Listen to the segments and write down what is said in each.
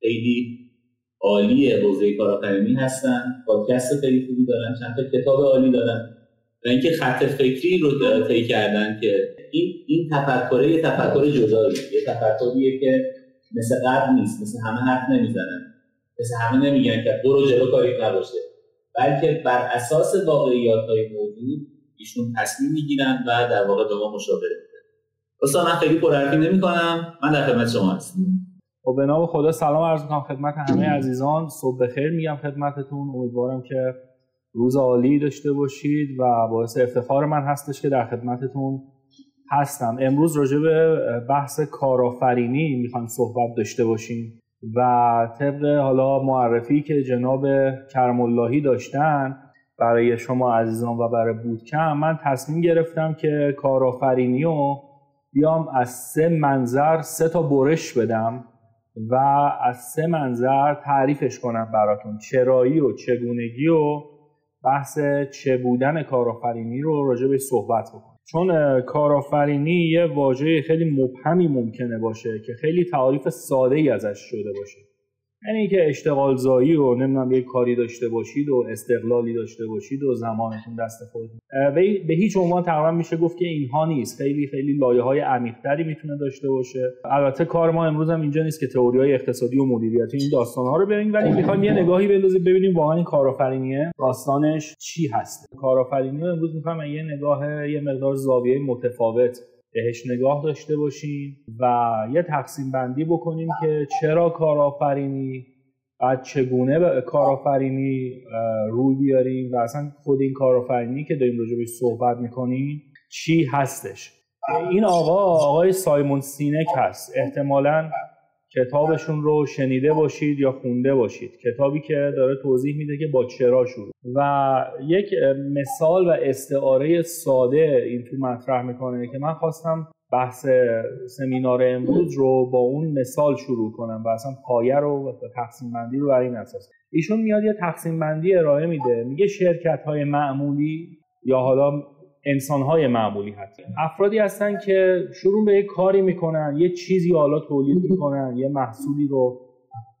خیلی عالی حوزه کارآفرینی هستن. پادکست خیلی خوبی دارن. چند تا کتاب عالی دارن. و اینکه خط فکری رو طی کردن که این این تفکره یه تفکر جدایی یه تفکریه که مثل قبل نیست. مثل همه حرف نمی‌زنن. مثل همه نمیگن که برو جلو کاری نباشه. بلکه بر اساس واقعیات های موجود ایشون تصمیم می‌گیرن و در واقع به ما مشاوره میدن. استاد من خیلی پرحرفی نمی‌کنم. من در خدمت شما هستم. خب به نام خدا سلام عرض می‌کنم خدمت همه عزیزان. صبح بخیر میگم خدمتتون. امیدوارم که روز عالی داشته باشید و باعث افتخار من هستش که در خدمتتون هستم. امروز راجع به بحث کارآفرینی می‌خوایم صحبت داشته باشیم و طبق حالا معرفی که جناب کرم اللهی داشتن برای شما عزیزان و برای بودکم من تصمیم گرفتم که کارآفرینی رو بیام از سه منظر سه تا برش بدم. و از سه منظر تعریفش کنم براتون. چرایی و چگونگی و بحث چه بودن کارآفرینی رو راجع به صحبت بکنم چون کارآفرینی یه واژه خیلی مبهمی ممکنه باشه که خیلی تعریف ساده ای ازش شده باشه. یعنی اینکه اشتغال زایی و نمی‌دونم یک کاری داشته باشید و استقلالی داشته باشید و زمانتون دست خود به هیچ عنوان تقریبا میشه گفت که اینها نیست. خیلی خیلی لایه های عمیقتری می‌تونه داشته باشه. البته کار ما امروز هم اینجا نیست که تئوری های اقتصادی و مدیریتی این داستان ها رو ببینیم ولی می‌خوایم یه نگاهی بندازیم ببینیم واقعا این کارآفرینیه داستانش چی هست. کارآفرینی امروز می‌خوایم یه نگاه یه مقدار زاویه متفاوت بهش نگاه داشته باشیم و یه تقسیم بندی بکنیم که چرا کارآفرینی بعد چگونه به کارآفرینی روی بیاریم و اصلا خود این کارآفرینی که داریم راجع صحبت می‌کنیم چی هستش؟ این آقا آقای سایمون سینک هست. احتمالا کتابشون رو شنیده باشید یا خونده باشید. کتابی که داره توضیح میده که با چرا شروع. و یک مثال و استعاره ساده این تو مطرح می‌کنه که من خواستم بحث سمینار امروز رو با اون مثال شروع کنم و اصلا پایه رو و تقسیم بندی رو بر این اساس. ایشون میاد یه تقسیم بندی ارائه میده. میگه شرکت های معمولی یا حالا انسانهای معمولی هست. افرادی هستن که شروع به یک کاری می‌کنن یه چیزی حالا تولید می‌کنن یه محصولی رو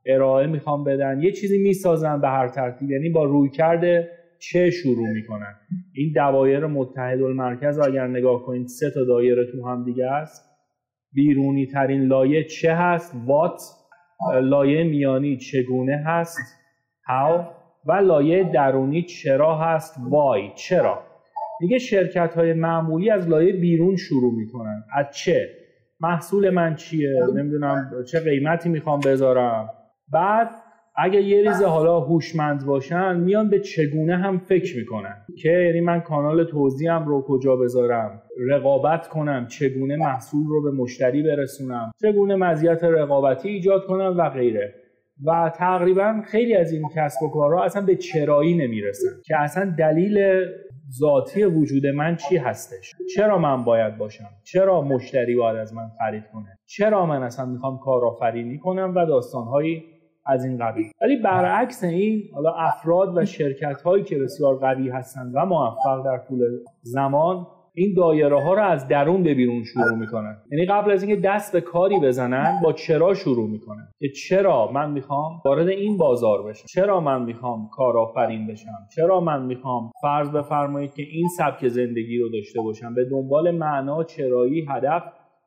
ارائه می‌خوان بدن یه چیزی می‌سازن به هر ترتیب یعنی با روی کرده چه شروع می‌کنن. این دوایر متحد المرکز اگر نگاه کنید سه تا دایره تو هم دیگه است بیرونی ترین لایه چه هست؟ وات. لایه میانی چگونه هست؟ how و لایه درونی چرا هست؟ why چرا؟ میگه شرکت های معمولی از لایه بیرون شروع می‌کنن. از چه؟ محصول من چیه؟ نمی‌دونم چه قیمتی می‌خوام بذارم؟ بعد اگه یه ریزه حالا هوشمند باشن میان به چگونه هم فکر می‌کنن که یعنی من کانال توضیحم رو کجا بذارم رقابت کنم چگونه محصول رو به مشتری برسونم چگونه مزیت رقابتی ایجاد کنم و غیره. و تقریبا خیلی از این کسب و کارها اصلا به چرایی نمی‌رسن که اصلا دلیل ذاتی وجود من چی هستش؟ چرا من باید باشم؟ چرا مشتری باید از من خرید کنه؟ چرا من اصلا می‌خوام کارآفرینی کنم و داستانهایی از این قبیل؟ ولی برعکس این حالا افراد و شرکت هایی که بسیار قوی هستند و موفق در طول زمان این دایره ها رو از درون به بیرون شروع می‌کنن. یعنی قبل از اینکه دست به کاری بزنن با چرا شروع می‌کنن؟ که چرا من می‌خوام وارد این بازار بشم؟ چرا من می‌خوام کارآفرین بشم؟ چرا من می‌خوام فرض بفرمایید که این سبک زندگی رو داشته باشم؟ به دنبال معنا چرایی هدف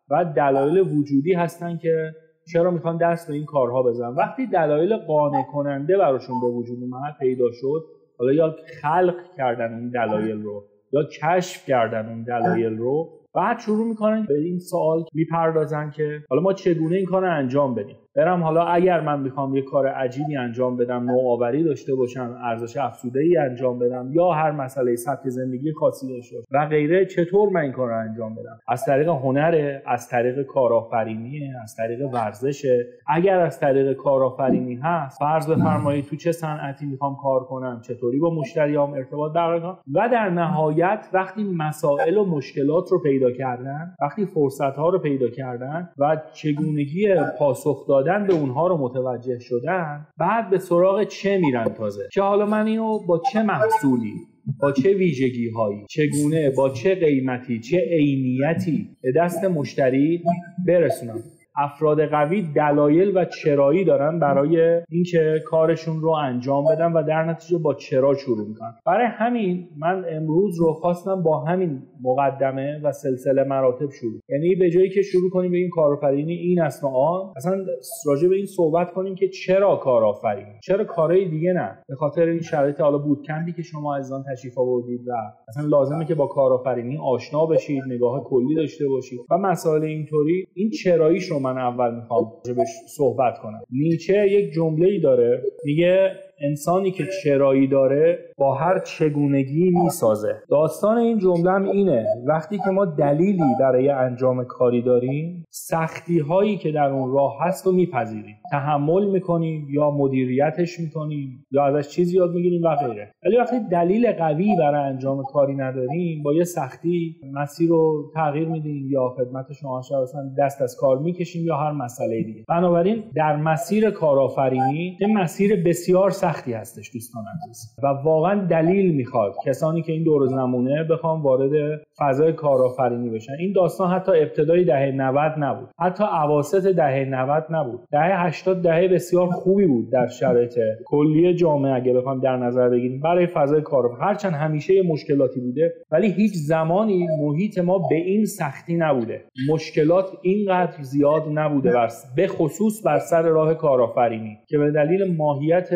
و دلایل وجودی هستن که چرا می‌خوان دست به این کارها بزنن. وقتی دلایل قانع کننده براشون به وجود اومد پیدا شد حالا یا خلق کردن این دلایل رو. یا کشف کردن اون دلایل رو بعد شروع می‌کنن به این سوال می‌پردازن که حالا ما چگونه این کار رو انجام بدیم. برم حالا اگر من می‌خوام یه کار عجیبی انجام بدم نوآوری داشته باشم ارزش افزوده ای انجام بدم یا هر مسئله سبک زندگی خاصی داشته و غیره چطور من این کار رو انجام بدم؟ از طریق هنر از طریق کارآفرینی از طریق ورزش اگر از طریق کارآفرینی هست فرض بفرمایید تو چه صنعتی می‌خوام کار کنم چطوری با مشتریام ارتباط برقرار و در نهایت وقتی مسائل و مشکلات رو پیدا کردن وقتی فرصت ها رو پیدا کردن و چگونگی پاسخ دادن به اونها رو متوجه شدن بعد به سراغ چه میرن تازه؟ که حالا من اینو با چه محصولی؟ با چه ویژگی هایی چگونه؟ با چه قیمتی؟ چه عینیتی؟ به دست مشتری برسونم. افراد قوی دلایل و چرایی دارن برای اینکه کارشون رو انجام بدن و در نتیجه با چرا شروع می‌کنن. برای همین من امروز رو خواستم با همین مقدمه و سلسله مراتب شروع. یعنی به جایی که شروع کنیم به این کارآفرینی این است آن. اصلا راجع به این صحبت کنیم که چرا کارآفرینی؟ چرا کارهای دیگه نه؟ به خاطر این شرایط حالا بود کندی که شما از آن تشریف آوردید و اصلا لازمه که با کارآفرینی آشنا بشید نگاه کلی داشته باشید. و مسائل اینطوری این چراییش رو من اول می‌خوام بهش صحبت کنم. نیچه یک جمله ای داره. میگه انسانی که چرایی داره با هر چگونگی می‌سازه. داستان این جمله هم اینه. وقتی که ما دلیلی برای انجام کاری داریم سختی هایی که در اون راه هست رو میپذیریم. تحمل می‌کنیم یا مدیریتش می‌کنیم یا ازش چیزی یاد می‌گیریم و غیره. ولی وقتی دلیل قوی برای انجام کاری نداریم با یه سختی مسیر رو تغییر میدیم یا خدمت شما دست از کار می‌کشیم یا هر مسئله دیگه. بنابراین در مسیر کارآفرینی این مسیر بسیار سختی هستش دوستان عزیز. و واقعا دلیل می‌خواد کسانی که این دور زمونه بخوام وارد فضای کارآفرینی بشن. این داستان حتی ابتدای دهه 90 نبود. حتی اواسط دهه 90 نبود. دهه 80 دهه بسیار خوبی بود در شرایط کلی جامعه اگه بخوام در نظر بگیریم برای فضای کار هرچند همیشه مشکلاتی بوده ولی هیچ زمانی محیط ما به این سختی نبوده. مشکلات اینقدر زیاد نبوده به خصوص بر سر راه کارآفرینی که به دلیل ماهیت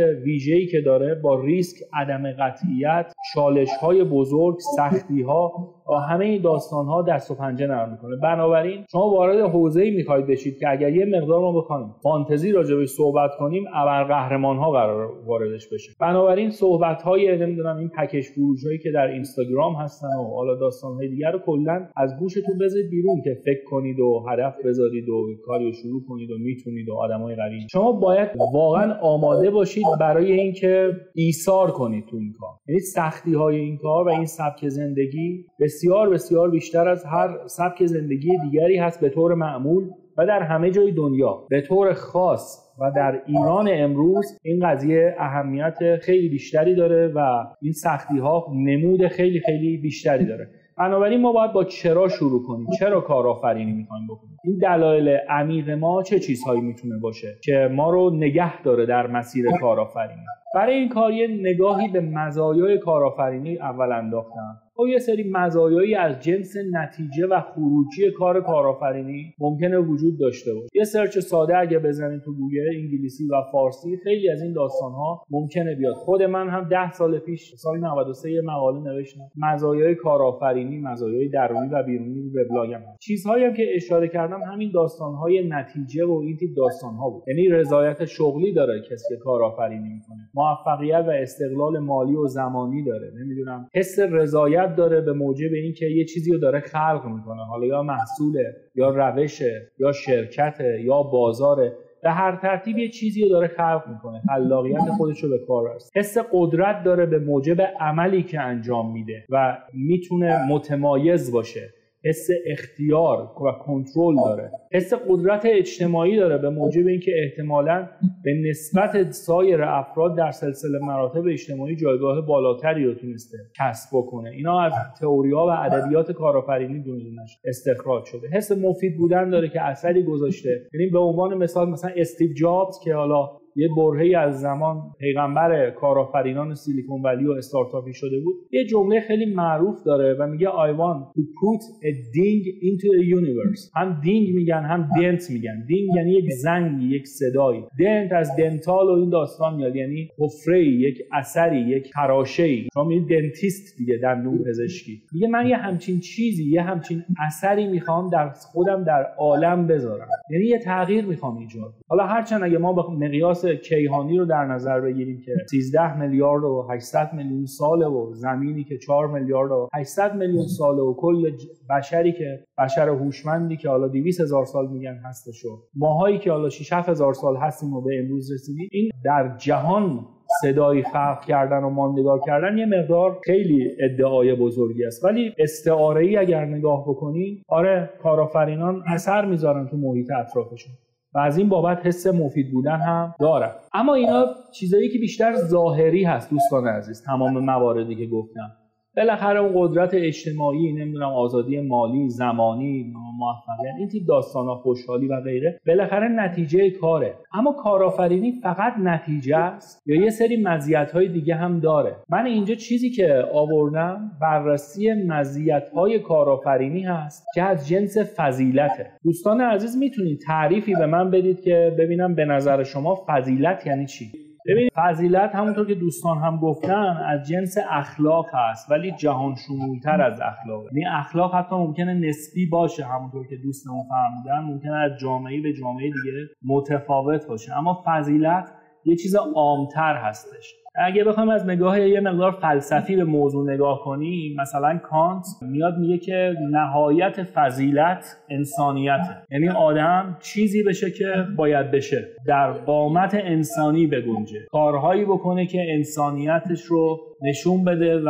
ویژه‌ای که داره با ریسک عدم قطعیت چالش های بزرگ سختی ها همه این داستان ها دست و پنجه نرم می‌کنه. بنابراین شما وارد حوزه ای می‌خواید بشید که اگر یه مقدار ما بخوایم فانتزی راجبش صحبت کنیم ابر قهرمان ها قرار واردش بشه. بنابراین صحبت های نمی‌دونم این پکیج فروش هایی که در اینستاگرام هستن و حالا داستان های دیگر رو کلا از گوشتون بذارید بیرون که فکر کنید و هدف بذارید و کاری رو شروع کنید و می‌تونید و آدمای قوی. شما باید واقعا آماده باشید برای اینکه ایثار کنید تو این کار. یعنی سختی های این کار و این سبک زندگی بسیار بسیار بیشتر از هر سبک زندگی دیگری هست به طور معمول و در همه جای دنیا. به طور خاص و در ایران امروز این قضیه اهمیت خیلی بیشتری داره و این سختی ها نمود خیلی خیلی بیشتری داره. بنابراین ما باید با چرا شروع کنیم؟ چرا کارآفرینی می‌خوایم بکنیم؟ این دلایل عمیق ما چه چیزهایی می‌تونه باشه که ما رو نگه داره در مسیر کارآفرینی؟ برای این کار یه نگاهی به مزایای کارآفرینی اول انداختم. با یه سری مزایایی از جنس نتیجه و خروجی کار کارآفرینی ممکنه وجود داشته باشه. یه search ساده اگه بزنید تو گوگل انگلیسی و فارسی خیلی از این داستان ها ممکنه بیاد. خود من هم ده سال پیش سال 93 یه مقاله نوشتم. مزایای کارآفرینی مزایای درونی و بیرونی وبلاگم چیزهایی هم که اشاره کردم همین داستان های نتیجه و این تیپ داستان ها بود. یعنی رضایت شغلی داره کسی که کارآفرینی می‌کنه. موفقیت و استقلال مالی و زمانی داره. نمی‌دونم حس رضایت داره به موجب اینکه یه چیزی رو داره خلق می‌کنه. حالا یا محصوله یا روشه یا شرکته یا بازاره. به هر ترتیب یه چیزی رو داره خلق می‌کنه. خلاقیت خودش رو به کار است حس قدرت داره به موجب عملی که انجام میده و می‌تونه متمایز باشه. حس اختیار و کنترل داره. حس قدرت اجتماعی داره به موجب اینکه احتمالا به نسبت سایر افراد در سلسله مراتب اجتماعی جایگاه بالاتری رو تونسته کسب بکنه. اینا از تئوریا و ادبیات کارآفرینی دونش استخراج شده. حس مفید بودن داره که اثری گذاشته. یعنی به عنوان مثال مثلا استیو جابز که حالا یه برهی از زمان پیغمبر کارآفرینان سیلیکون ولی و استارتاپی شده بود. یه جمله خیلی معروف داره و میگه I want to put a ding into the universe. هم دینگ میگن هم دنت میگن. دینگ یعنی یک زنگی یک صدایی. دنت از دنتال و این داستان میاد یعنی حفره یک اثری یک ای شما دنتیست دیگه دندون پزشکی. میگه من یه همچین چیزی یه همچین اثری می‌خوام در خودم در عالم بذارم. یعنی یه تغییر می‌خوام ایجاد حالا هرچند اگه ما به مقیاس کیهانی رو در نظر بگیریم که 13 میلیارد و 800 میلیون ساله و زمینی که 4 میلیارد و 800 میلیون ساله و کل بشری که بشر هوشمندی که حالا 200 هزار سال میگن هستش و ماهایی که حالا 6 هزار سال هستیم و به امروز رسیدیم این در جهان صدایی خلق کردن و ماندگار کردن یه مقدار خیلی ادعای بزرگی است. ولی استعاره ای اگر نگاه بکنی آره کارآفرینان اثر می‌ذارن تو محیط اطرافشون. و از این بابت حس مفید بودن هم دارن اما اینا چیزایی که بیشتر ظاهری هست دوستان عزیز تمام مواردی که گفتم. بالاخره اون قدرت اجتماعی نمی‌دونم آزادی مالی زمانی موفقیت این تیپ داستان ها خوشحالی و غیره بالاخره نتیجه کاره. اما کارآفرینی فقط نتیجه است یا یه سری مزیت های دیگه هم داره. من اینجا چیزی که آوردم بررسی مزیت های کارآفرینی هست که از جنس فضیلته. دوستان عزیز می‌تونید تعریفی به من بدید که ببینم به نظر شما فضیلت یعنی چی؟ ببینید فضیلت همونطور که دوستان هم گفتن از جنس اخلاق هست ولی جهان شمولتر از اخلاق. یعنی اخلاق حتی ممکنه نسبی باشه همونطور که دوستمون فرمودن ممکنه از جامعه به جامعه دیگه متفاوت باشه. اما فضیلت یه چیز عامتر هستش. اگه بخوایم از نگاه یه مقدار فلسفی به موضوع نگاه کنیم مثلا کانت میاد میگه که نهایت فضیلت انسانیته. یعنی آدم چیزی بشه که باید بشه. در قامت انسانی بگنجه. کارهایی بکنه که انسانیتش رو نشون بده و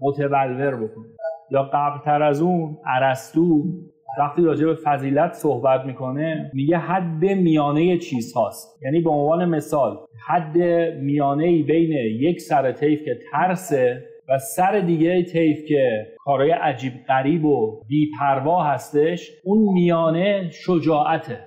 متبلور بکنه. یا قبلتر از اون ارسطو وقتی راجع به فضیلت صحبت می‌کنه میگه حد میانه چیز هاست یعنی به عنوان مثال حد میانه بین یک سر طیف که ترسه و سر دیگه طیف که کارهای عجیب غریب و بیپروا هستش اون میانه شجاعته.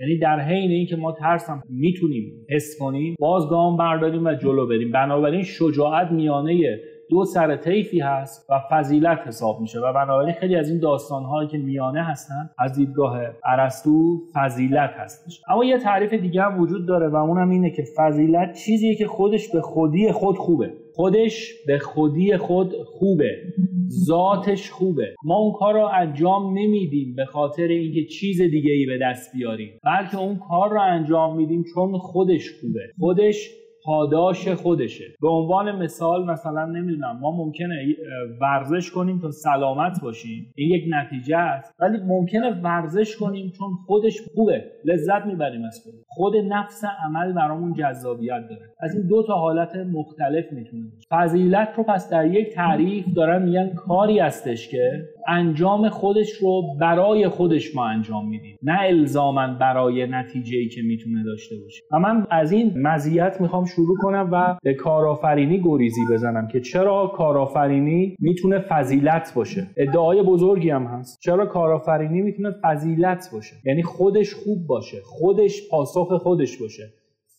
یعنی در حین اینکه ما ترسم می‌تونیم حس کنیم باز گام برداریم و جلو بریم. بنابراین شجاعت میانه دو سر طیفی هست و فضیلت حساب میشه و بنابراین خیلی از این داستان که میانه هستن از دیدگاه ارسطو فضیلت هستش. اما یه تعریف دیگه هم وجود داره و اونم اینه که فضیلت چیزیه که خودش به خودی خود خوبه. خودش به خودی خود خوبه. ذاتش خوبه. ما اون کار رو انجام نمیدیم به خاطر اینکه چیز دیگه ای به دست بیاریم. بلکه اون کار رو انجام میدیم چون خودش خوبه. خودش پاداش خودشه. به عنوان مثال مثلا نمی‌دونم ما ممکنه ورزش کنیم تا سلامت باشیم. این یک نتیجه است. ولی ممکنه ورزش کنیم چون خودش خوبه. لذت می‌بریم از خود. خود نفس عمل برامون جذابیت داره. از این دو تا حالت مختلف می‌تونه فضیلت رو پس در یک تعریف دارن میگن کاری هستش که انجام خودش رو برای خودش ما انجام میدیم. نه الزاما برای نتیجه ای که می‌تونه داشته باشه. و من از این مزیت می‌خوام شروع کنم و به کارآفرینی گریزی بزنم که چرا کارآفرینی می‌تونه فضیلت باشه. ادعای بزرگی هم هست. چرا کارآفرینی می‌تونه فضیلت باشه؟ یعنی خودش خوب باشه خودش پاسخ خودش باشه.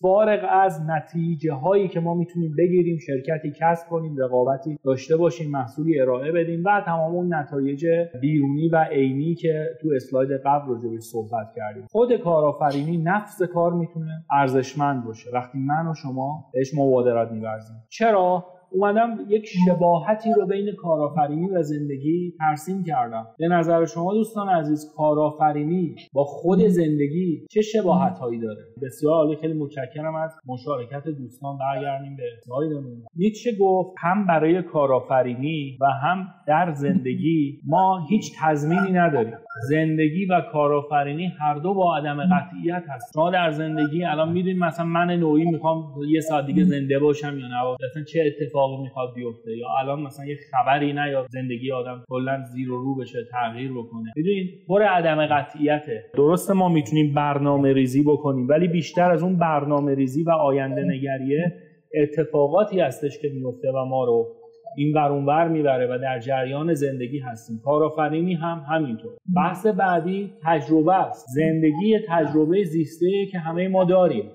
فارغ از نتیجه هایی که ما می‌تونیم بگیریم شرکتی کسب کنیم رقابتی داشته باشیم محصولی ارائه بدیم و تمام اون نتایج بیرونی و عینی که تو اسلاید قبل راجع صحبت کردیم. خود کارآفرینی نفس کار می‌تونه ارزشمند باشه. وقتی من و شما بهش مبادرت میورزیم. چرا؟ اومدم یک شباهتی رو بین کارآفرینی و زندگی ترسیم کردم. به نظر شما دوستان عزیز کارآفرینی با خود زندگی چه شباهت هایی داره؟ بسیار عالی خیلی متشکرم از مشارکت دوستان برگردیم به اسلایدمون نیچه گفت هم برای کارآفرینی و هم در زندگی ما هیچ تضمینی نداریم. زندگی و کارآفرینی هر دو با عدم قطعیت هست شما در زندگی الان می‌دونید مثلا من نوعی می‌خوام یه ساعت دیگه زنده باشم یا نه؟ مثلا چه اتفاقی می‌خواد بیفته؟ یا الان مثلا یه خبری نه یا زندگی آدم کلا زیر و رو بشه تغییر بکنه؟ می‌دونید؟ پر عدم قطعیته. درسته ما می‌تونیم برنامه ریزی بکنیم ولی بیشتر از اون برنامه ریزی و آینده نگریه اتفاقاتی هستش که میفته و ما رو این ور اونور می‌بره و در جریان زندگی هستیم. کارآفرینی هم همینطور. بحث بعدی تجربه است. زندگی تجربه زیسته که همه ما داریم.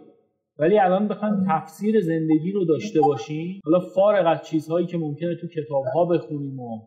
ولی الان بخوایم تفسیر زندگی رو داشته باشیم. حالا فارغ از چیزهایی که ممکنه تو کتاب ها بخونیم و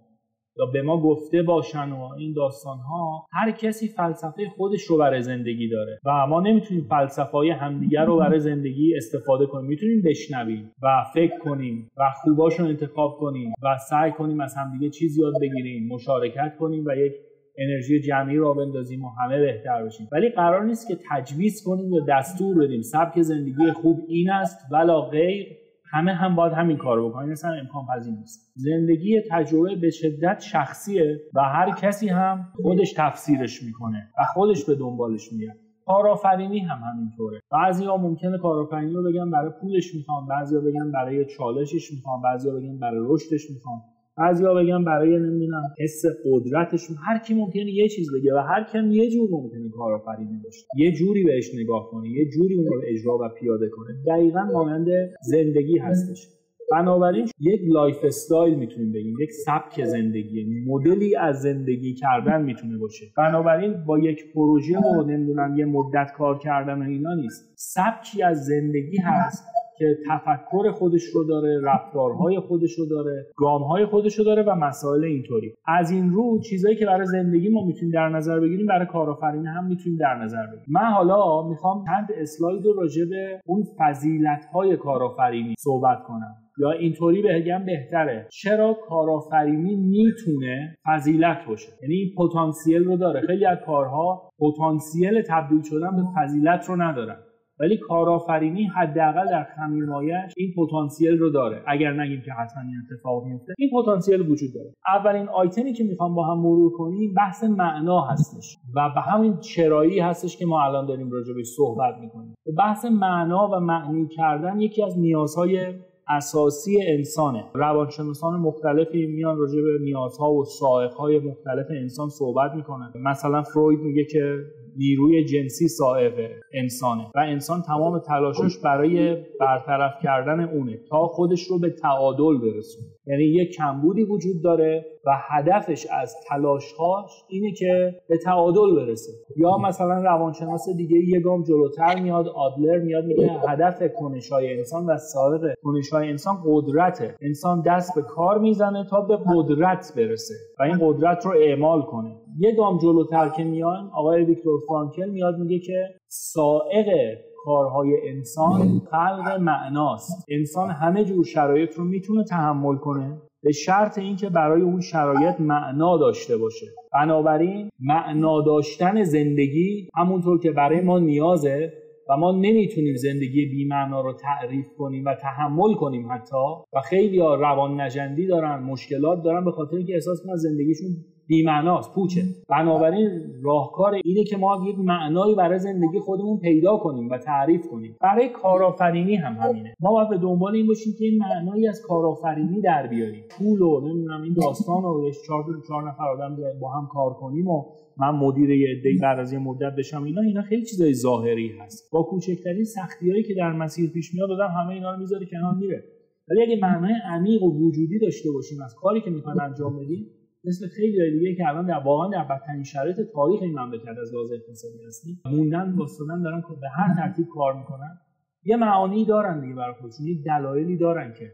یا به ما گفته باشن و این داستان ها هر کسی فلسفه خودش رو برای زندگی داره و ما نمی‌تونیم فلسفه های همدیگر رو برای زندگی استفاده کنیم. می‌تونیم بشنویم و فکر کنیم و خوباش رو انتخاب کنیم و سعی کنیم از همدیگه چیز یاد بگیریم مشارکت کنیم و یک انرژی جمعی را بندازیم و همه بهتر بشیم. ولی قرار نیست که تجویز کنیم یا دستور بدیم. سبک زندگی خوب این است ولا غیر. همه هم باید همین کارو بکنن مثلا امکان پذیر نیست. زندگی تجربه به شدت شخصیه و هر کسی هم خودش تفسیرش می‌کنه و خودش به دنبالش میاد. کارآفرینی هم همینطوره. ها ممکنه کارآفرینی رو بگن برای پولش می‌خوان بعضیا بگن برای چالشش می‌خوان بعضیا بگن برای رشدش می‌خوان. بعضیا بگن برای نمی‌دونم حس قدرتشون هر کی ممکنه یه چیز بگه و هر کم یه جور ممکنه کارآفرینی باشه. یه جوری بهش نگاه کنه یه جوری اون رو اجرا و پیاده کنه. دقیقا مانند زندگی هستش. بنابراین یک lifestyle می‌تونیم بگیم یک سبک زندگی مدلی از زندگی کردن می‌تونه باشه. بنابراین با یک پروژه و نمی‌دونم یه مدت کار کردن و اینا نیست. سبکی از زندگی هست. که تفکر خودش رو داره رفتارهای خودش رو داره گامهای خودش رو داره و مسائل اینطوری. از این رو چیزایی که برای زندگی ما می‌تونیم در نظر بگیریم برای کارآفرینی هم می‌تونیم در نظر بگیریم. من حالا می‌خوام چند اسلاید رو راجع به اون فضیلت های کارآفرینی صحبت کنم. یا اینطوری بگم بهتره. چرا کارآفرینی می‌تونه فضیلت باشه؟ یعنی این پتانسیل رو داره. خیلی از کارها پتانسیل تبدیل شدن به فضیلت رو ندارن. ولی کارآفرینی حداقل در خمیرمایش این پتانسیل رو داره. اگر نگیم که حتما این اتفاق میفته این پتانسیل وجود داره. اولین آیتمی که می‌خوام با هم مرور کنیم بحث معنا هستش و به همین چرایی هستش که ما الان داریم راجع بهش صحبت می‌کنیم. بحث معنا و معنی کردن یکی از نیازهای اساسی انسانه. روانشناسان مختلفی میان راجع به نیازها و سائقهای مختلف انسان صحبت می‌کنن. مثلا فروید میگه که نیروی جنسی صاحب انسانه و انسان تمام تلاشش برای برطرف کردن اونه تا خودش رو به تعادل برسونه. یعنی یک کمبودی وجود داره و هدفش از تلاشهاش اینه که به تعادل برسه. یا مثلا روانشناس دیگه یه گام جلوتر میاد آدلر میاد میگه هدف کنشای انسان و سابق کنشای انسان قدرته. انسان دست به کار می‌زنه تا به قدرت برسه و این قدرت رو اعمال کنه. یه گام جلوتر که میان آقای ویکتور فرانکل میاد میگه که سائق کارهای انسان خلق معناست. انسان همه جور شرایط رو می‌تونه تحمل کنه به شرط اینکه برای اون شرایط معنا داشته باشه. بنابراین معنا داشتن زندگی همونطور که برای ما نیازه و ما نمی‌تونیم زندگی بیمعنا رو تعریف کنیم و تحمل کنیم حتی. و خیلی ها روان نجندی دارن مشکلات دارن به خاطر اینکه احساس کنن زندگیشون بیمعناست پوچه. بنابراین راهکار اینه که ما یک معنایی برای زندگی خودمون پیدا کنیم و تعریف کنیم. برای کارآفرینی هم همینه. ما باید به دنبال این باشیم که این معنایی از کارآفرینی در بیاریم. پول و نمی‌دونم این داستان رو چهار چهار نفر آدم با هم کار کنیم و من مدیر یه عده بعد از یه مدت بشم اینا اینا خیلی چیزای ظاهری هست. با کوچکترین سختیایی که در مسیر پیش میاد آدم همه اینا رو می‌ذاره کنار میره. ولی اگه معنای عمیق و وجودی داشته باشیم از کاری که می‌خوایم انجام بدیم مثل خیلی دیگه که الان در واقعا در بدترین شرایط تاریخ این مملکت از لحاظ اقتصادی هستیم موندن واستادن دارن به هر ترتیب کار می‌کنن. یه معانی دارن دیگه برای خودشون یه دلایلی دارن که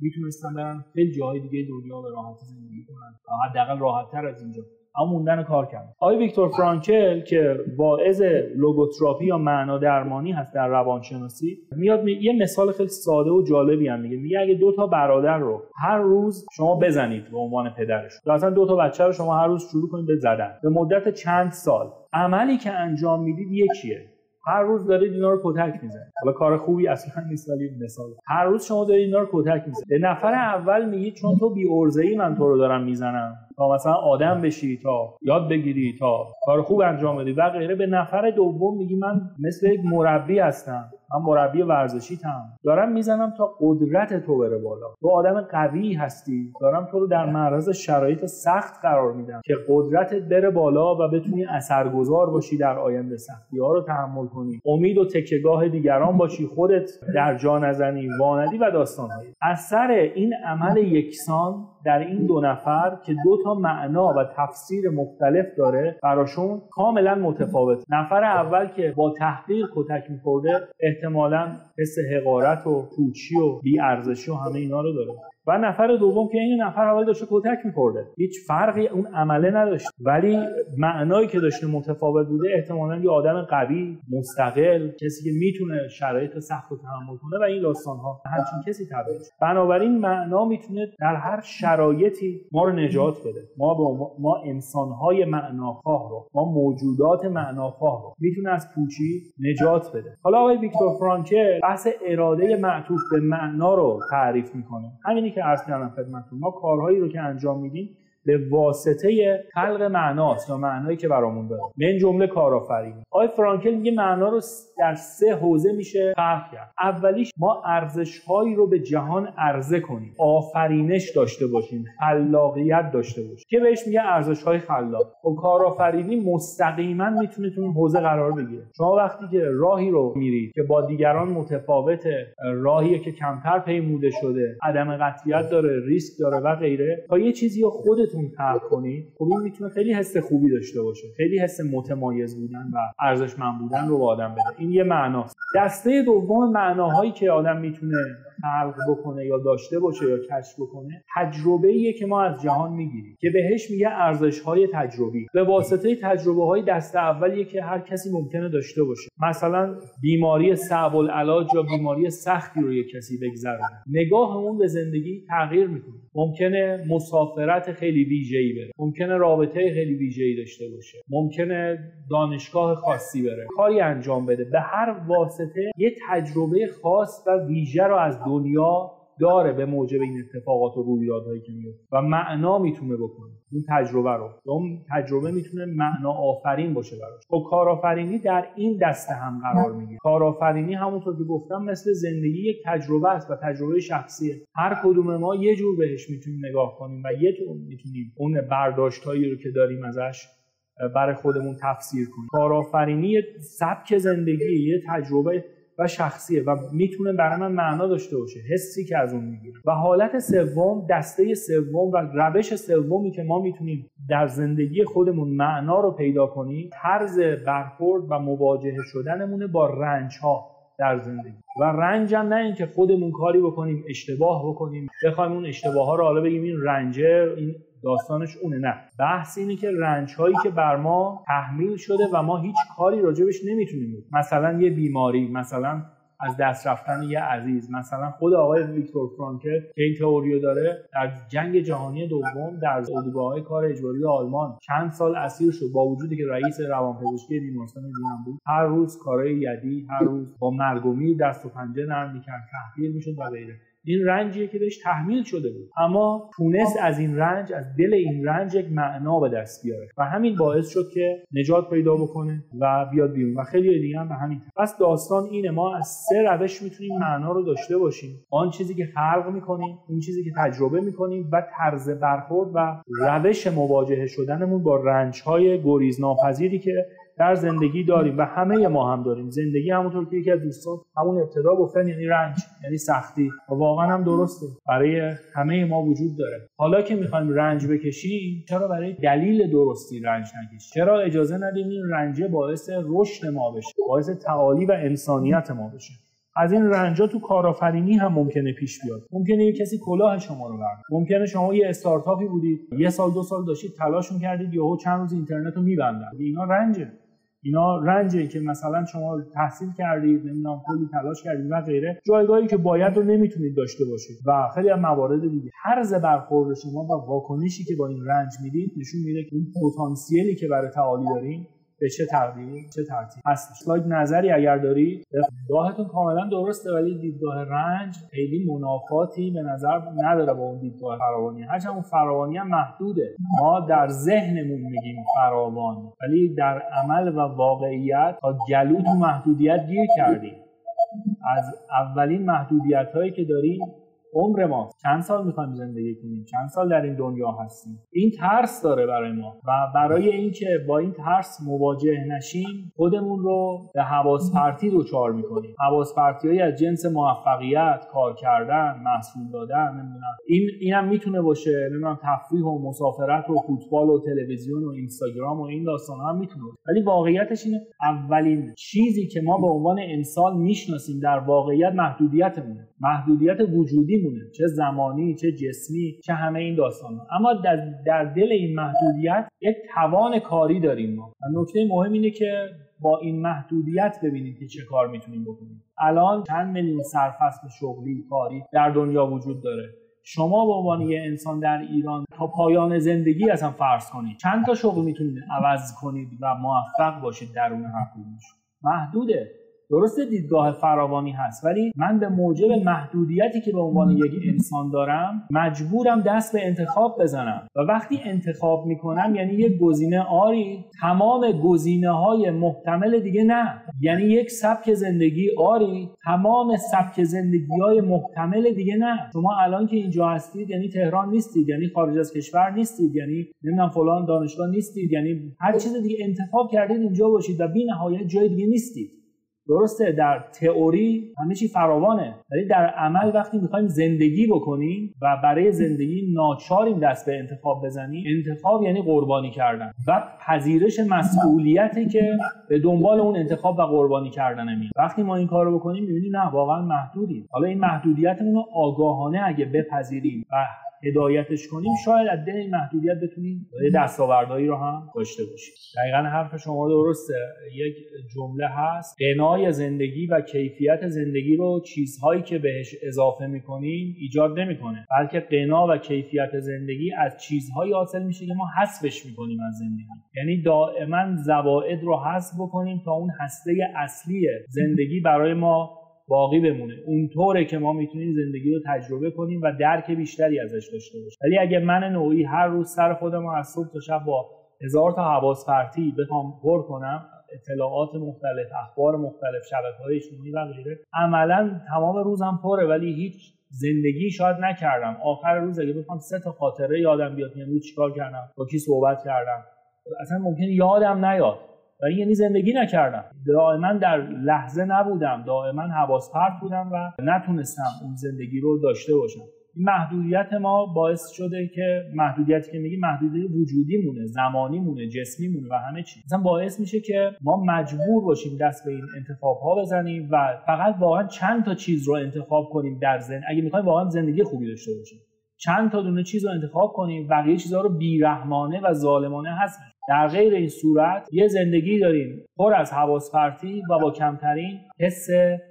می‌تونستن برن خیلی جاهای دیگه دنیا به راحتی زندگی کنن. حداقل راحتتر از اینجا. اما موندن کار کرد آقای ویکتور فرانکل که واعظ لوگوتراپی یا معنا درمانی هست در روانشناسی میاد می... یه مثال خیلی ساده و جالبی هم میگه. میگه اگه دو تا برادر رو هر روز شما بزنید به عنوان پدرش یا اصلا دو تا بچه رو شما هر روز شروع کنید به زدن به مدت چند سال عملی که انجام می‌دید یکیه. هر روز دارید اینا رو کتک می‌زنید. حالا کار خوبی اصلا نیست ولی مثال. هر روز شما دارید اینا رو کتک می‌زنید. به نفر اول میگید چون تو بی ای من تو رو دارم می‌زنم. مثلا آدم بشی تا یاد بگیری تا کار خوب انجام بدی و غیره. به نفر دوم میگی من مثل یک مربی هستم من مربی ورزشی تم دارم می‌زنم تا قدرت تو بره بالا. تو آدم قوی هستی. دارم تو رو در معرض شرایط سخت قرار میدم که قدرتت بره بالا و بتونی اثرگذار باشی در آینده. سختی ها رو تحمل کنی. امید و تکگاه دیگران باشی. خودت در جا نزنی واندی و داستانهایی اثر این عمل یکسان در این دو نفر که دو تا معنا و تفسیر مختلف داره براشون کاملا متفاوت نفر اول که با تحقیق کتک میخورده احتمالا حس حقارت و پوچی و بیارزشی و همه اینا رو داره. و نفر دوم که این نفر اول داشته کتک میخورده. هیچ فرقی اون عمله نداشت. ولی معنایی که داشته متفاوت بوده احتمالا یه آدم قوی مستقل کسی که می‌تونه شرایط سخت رو تحمل کنه و این داستان ها همچین کسی تبدیل بنابراین معنا می‌تونه در هر شرایطی ما رو نجات بده. ما با ما انسانهای معناخواه رو ما موجودات معناخواه رو می‌تونه از پوچی نجات بده. حالا آقای ویکتور فرانکل بحث اراده معطوف به معنا رو تعریف می‌کنه. همینی که کردم خدمتتون ما کارهایی رو که انجام میدیم به واسطه خلق معناست یا معنایی که برامون داره. من جمله کارآفرینی. آقای فرانکل میگه معنا رو در سه حوزه میشه خلق کرد. اولیش ما ارزش هایی رو به جهان عرضه کنیم. آفرینش داشته باشیم. خلاقیت داشته باشیم. که بهش میگه ارزش های خلاق. و خب کارآفرینی مستقیما می‌تونه تو این حوزه قرار بگیره. شما وقتی که راهی رو میرید که با دیگران متفاوت راهی که کمتر پیموده شده عدم قطعیت داره ریسک داره و غیره تا یه چیزی رو خودتون خلق کنید خب این می‌تونه خیلی حس خوبی داشته باشه. خیلی حس متمایز بودن و ارزشمند بودن رو به آدم بده. این یه معناست. دسته دوم معناهایی که آدم می‌تونه خلق بکنه یا داشته باشه یا کشف بکنه تجربه ایه که ما از جهان می‌گیریم. که بهش میگه ارزش های تجربی. به واسطه تجربه های دست اولیه که هر کسی ممکنه داشته باشه. مثلا بیماری صعب العلاج یا بیماری سختی رو یک کسی بگذرونه. نگاهمون به زندگی تغییر می‌کنه. ممکنه مسافرت خیلی ویژه‌ای بره. ممکنه رابطه خیلی ویژه‌ای داشته باشه. ممکنه دانشگاه خاصی بره. کاری انجام بده. به هر واسطه یه تجربه خاص و ویژه رو از دنیا داره به موجب این اتفاقات و رویدادهایی که میفته و معنا می‌تونه بکنه. این تجربه رو. اون تجربه می‌تونه معنا آفرین باشه براش. خب کارآفرینی در این دسته هم قرار می‌گیره. کارآفرینی همونطور که گفتم مثل زندگی یک تجربه است و تجربه شخصیه. هر کدوم ما یه جور بهش می‌تونیم نگاه کنیم و یه طور می‌تونیم اون برداشتهایی رو که داریم ازش برای خودمون تفسیر کنیم. کارآفرینی سبک زندگی یه تجربه و شخصیه و می‌تونه برای من معنا داشته باشه حسی که از اون می‌گیره. و حالت سوم دسته سوم و روش سومی که ما می‌تونیم در زندگی خودمون معنا رو پیدا کنیم طرز برخورد و مواجهه شدنمونه با رنج ها در زندگی. و رنج هم نه اینکه خودمون کاری بکنیم اشتباه بکنیم بخوایم اون اشتباه ها رو حالا بگیم این رنجه این داستانش اونه نه. بحث اینه که رنج هایی که بر ما تحمیل شده و ما هیچ کاری راجبش نمی‌تونیم. مثلا یه بیماری مثلا از دست رفتن یه عزیز مثلا خود آقای ویکتور فرانکل که این تئوریو داره در جنگ جهانی دوم در اردوگاه کار اجباری آلمان چند سال اسیر شد با وجودی که رئیس روانپزشکی بیمارستان وین بود. هر روز کارهای یدی هر روز با مرگ دست و پنجه نرم می‌کرد تحقیر می‌شد و غیره. این رنجیه که بهش تحمیل شده بود. اما تونست از این رنج از دل این رنج یک معنا به دست بیاره و همین باعث شد که نجات پیدا بکنه و بیاد بیرون و خیلی دیگه هم به همین پس داستان اینه ما از سه روش می‌تونیم معنا رو داشته باشیم. آن چیزی که خلق می‌کنیم این چیزی که تجربه می‌کنیم و طرز برخورد و روش مواجهه شدنمون با رنج های گریز ناپذیری که در زندگی داریم و همه ما هم داریم. زندگی همونطور که یکی از دوستان همون ابتدا گفتن یعنی رنج یعنی سختی. و واقعا هم درسته. برای همه ما وجود داره. حالا که می‌خوایم رنج بکشیم چرا برای دلیل درستی رنج نکشیم؟ چرا اجازه ندیم این رنجه باعث رشد ما بشه؟ باعث تعالی و انسانیت ما بشه؟ از این رنجا تو کارآفرینی هم ممکنه پیش بیاد. ممکنه یه کسی کلاه شما رو برد ممکنه شما یه استارتاپی بودید. یه سال دو سال داشتید تلاش می‌کردید یهو چند روز اینترنت رو میبندن. اینا رنجه. اینا رنجه که مثلا شما تحصیل کردید نمی‌دونم کلی تلاش کردید و غیره جایگاهی که باید رو نمی‌تونید داشته باشید و خیلی از موارد دیگه. طرز برخورد شما و واکنشی که با این رنج می‌دید نشون میده که اون پتانسیلی که برای تعالی دارین به چه تقدیر چه ترتیب هست سلاید نظری اگر داری دیدگاهتون کاملا درسته ولی دیدگاه رنج خیلی منافاتی به نظر نداره با اون دیدگاه فراوانی. هرچند اون فراوانی هم محدوده. ما در ذهنمون میگیم فراوان ولی در عمل و واقعیت تا گلو تو محدودیت گیر کردیم. از اولین محدودیت هایی که داریم عمر ما. چند سال می‌خوایم زندگی کنیم؟ چند سال در این دنیا هستیم؟ این ترس داره برای ما. و برای اینکه با این ترس مواجه نشیم خودمون رو به حواس پرتی دچار می‌کنیم. حواس پرتی از جنس موفقیت کار کردن محصول دادن نمی‌دونم. این اینم می‌تونه باشه. نمی‌دونم تفریح و مسافرت و فوتبال و تلویزیون و اینستاگرام و این داستان هم می‌تونه ولی واقعیتش اینه اولین چیزی که ما به عنوان انسان می‌شناسیم در واقعیت محدودیتمونه. محدودیت وجودی مونه چه زمانی چه جسمی چه همه این داستان اما در, در دل این محدودیت یک توان کاری داریم ما. و نکته مهم اینه که با این محدودیت ببینیم که چه کار می‌تونیم بکنیم. الان چند میلیون سرفصل شغلی کاری در دنیا وجود داره. شما به عنوان یه انسان در ایران تا پایان زندگی اصلا فرض کنید. چند تا شغل می‌تونید عوض کنید و موفق باشید درون هر محدوده. درست دیدگاه فراوانی هست ولی من به موجب محدودیتی که به عنوان یک انسان دارم مجبورم دست به انتخاب بزنم. و وقتی انتخاب می‌کنم یعنی یک گزینه آری تمام گزینه های محتمل دیگه نه. یعنی یک سبک زندگی آری تمام سبک زندگی های محتمل دیگه نه. شما الان که اینجا هستید یعنی تهران نیستید یعنی خارج از کشور نیستید یعنی نمی‌دونم فلان دانشگاه نیستید یعنی هر چیز دیگه انتخاب کردید اینجا باشید و بی نهایت جای دیگه نیستید. درسته در تئوری همه چی فراوانه ولی در عمل وقتی می‌خوایم زندگی بکنیم و برای زندگی ناچاریم دست به انتخاب بزنیم انتخاب یعنی قربانی کردن و پذیرش مسئولیتی که به دنبال اون انتخاب و قربانی کردن میاد. وقتی ما این کار رو بکنیم می‌بینیم نه واقعا محدودیم. حالا این محدودیتمون رو آگاهانه اگه بپذیریم و هدایتش کنیم شاید از دل این محدودیت بتونیم دستاوردهایی رو هم داشته باشیم. دقیقا حرف شما درسته. یک جمله هست. قنای زندگی و کیفیت زندگی رو چیزهایی که بهش اضافه می‌کنیم ایجاد نمی‌کنه. بلکه قنا و کیفیت زندگی از چیزهایی حاصل میشه که ما حذفش می‌کنیم از زندگی. یعنی دائما زواید رو حذف بکنیم تا اون هسته اصلی زندگی برای ما باقی بمونه. اونطوره که ما می‌تونیم زندگی رو تجربه کنیم و درک بیشتری ازش داشته باشیم. ولی اگه من نوعی هر روز سر خودم از صبح تا شب با هزار تا حواس پرتی بخوام پر کنم اطلاعات مختلف اخبار مختلف شبکه های اجتماعی و غیره عملا تمام روزم پره ولی هیچ زندگی شاید نکردم. آخر روز اگه بخوام سه تا خاطره یادم بیاد یعنی چیکار کردم با کی صحبت کردم اصلا ممکن یادم نیاد. و یعنی زندگی نکردم. دائما در لحظه نبودم. دائما حواس پرت بودم و نتونستم اون زندگی رو داشته باشم. این محدودیت ما باعث شده که محدودیتی که میگی محدودیت وجودی مونه زمانی مونه جسمی مونه و همه چی. مثلا باعث میشه که ما مجبور باشیم دست به این انتخاب ها بزنیم و فقط واقعا چند تا چیز رو انتخاب کنیم در زن اگه می‌خوایم واقعا زندگی خوبی داشته باشیم. چند تا دونه چیز رو انتخاب کنیم بقیه چیزها رو بیرحمانه و ظالمانه هست در غیر این صورت یه زندگی داریم پر از حواس پرتی و با کمترین حس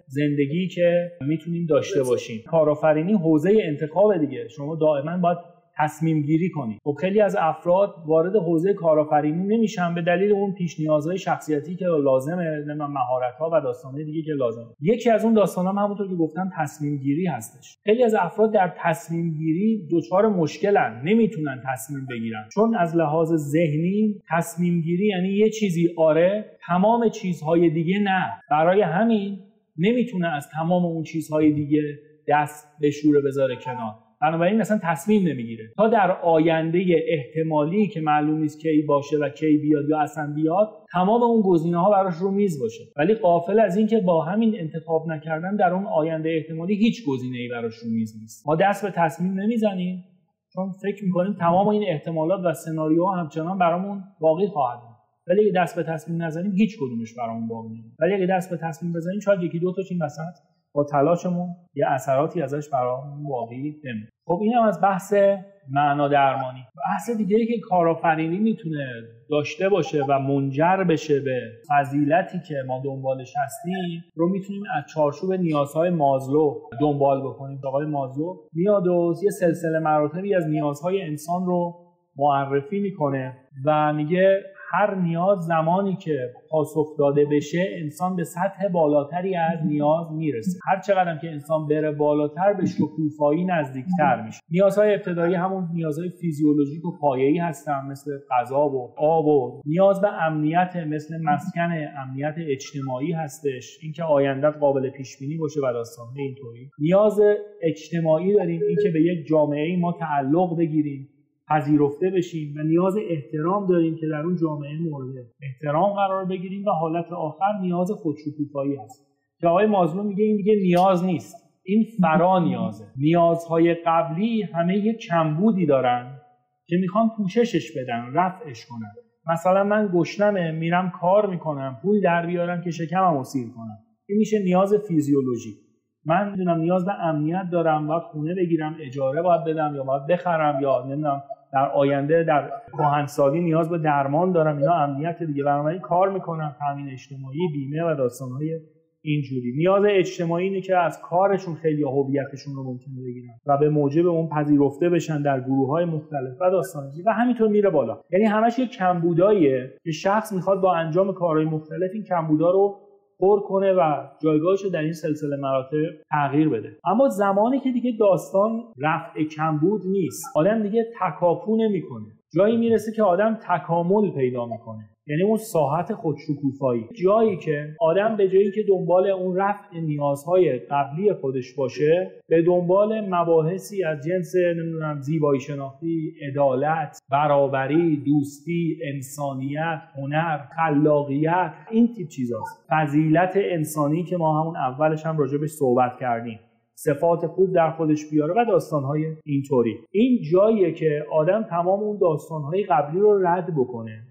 زندگی که می‌تونیم داشته باشیم. کارآفرینی حوزه انتخاب دیگه. شما دائما باید تصمیم گیری کنید خب خیلی از افراد وارد حوزه کارآفرینی نمیشن به دلیل اون پیش نیازهای شخصیتی که لازمه نمی‌دونم مهارت ها و داستانهای دیگه که لازمه. یکی از اون داستان هم همونطور که گفتم تصمیم گیری هستش. خیلی از افراد در تصمیم گیری دچار مشکلن نمی‌تونن تصمیم بگیرن. چون از لحاظ ذهنی تصمیم گیری یعنی یه چیزی آره تمام چیزهای دیگه نه. برای همین نمی‌تونه از تمام اون چیزهای دیگه دست به شوره بذاره کنار. بنابراین اصلا تصمیم نمی‌گیره. تا در آینده احتمالی که معلوم نیست کی باشه و کی بیاد یا اصلا بیاد تمام اون گزینه ها براش رو میز باشه. ولی قافل از اینکه با همین انتخاب نکردن در اون آینده احتمالی هیچ گزینه ای براش رو میز نیست. ما دست به تصمیم نمی‌زنیم چون فکر می‌کنیم تمام این احتمالات و سناریوها همچنان برامون باقی خواهد ولی اگه دست به تصمیم نزنیم هیچ کدومش برامون باقی نمیمونه. ولی اگه دست به تصمیم بزنیم شاید یکی دو تاش این وسط با تلاشمون یه اثراتی ازش برامون واقعی نمیده خب اینم از بحث معنا درمانی. بحث دیگه ای که کارآفرینی می‌تونه داشته باشه و منجر بشه به فضیلتی که ما دنبالش هستیم رو می‌تونیم از چارچوب نیازهای مازلو دنبال بکنیم. آقای مازلو میاد و یه سلسله مراتبی از نیازهای انسان رو معرفی می‌کنه و میگه هر نیاز زمانی که پاسخ داده بشه انسان به سطح بالاتری از نیاز می‌رسه. هر چقدر که انسان بره بالاتر به شکوفایی نزدیکتر میشه. نیازهای ابتدایی همون نیازهای فیزیولوژیک و پایه‌ای هستن مثل غذا و آب و نیاز به امنیت مثل مسکن امنیت اجتماعی هستش. اینکه آیندت قابل پیش بینی باشه و داستانه اینطوری. نیاز اجتماعی داریم. اینکه به یک جامعه ما تعلق بگیریم. پذیرفته بشیم و نیاز احترام داریم که در اون جامعه مورد احترام قرار بگیریم و حالت آخر نیاز خودشکوفایی هست. که آقای مازلو میگه این دیگه نیاز نیست. این فرا نیازه. نیازهای قبلی همه یه کمبودی دارن که می‌خوان پوششش بدن رفعش کنن. مثلا من گشنمه میرم کار می‌کنم پول در بیارم که شکمم رو سیر کنم. این میشه نیاز فیزیولوژی. من می‌دونم نیاز به امنیت دارم باید خونه بگیرم اجاره باید بدم یا باید بخرم یا نمی‌دونم در آینده در کهنسالی نیاز به درمان دارم. اینا امنیت دیگه. بنابراین کار می‌کنم. تامین اجتماعی بیمه و داستانهای اینجوری. نیاز اجتماعی اینه که از کارشون خیلی هویتشون رو ممکنه بگیرن و به موجب اون پذیرفته بشن در گروه های مختلف و داستانی و همینطور میره بالا. یعنی همش یه کمبوداییه که شخص می‌خواد با انجام کارهای مختلف این کمبودا رو پر کنه و جایگاهش رو در این سلسله مراتب تغییر بده. اما زمانی که دیگه داستان رفع کمبود نیست آدم دیگه تکاپو نمی‌کنه. جایی می‌رسه که آدم تکامل پیدا می‌کنه. یعنی اون ساحت خودشکوفایی. جایی که آدم به جایی که دنبال اون رفع نیازهای قبلی خودش باشه به دنبال مباحثی از جنس نمی‌دونم زیبایی شناختی عدالت برابری دوستی انسانیت هنر خلاقیت این تیپ چیزاست. فضیلت انسانی که ما همون اولش هم راجبش صحبت کردیم. صفات خوب در خودش بیاره و داستانهای اینطوری. این جاییه که آدم تمام اون داستانهای قبلی رو رد بکنه.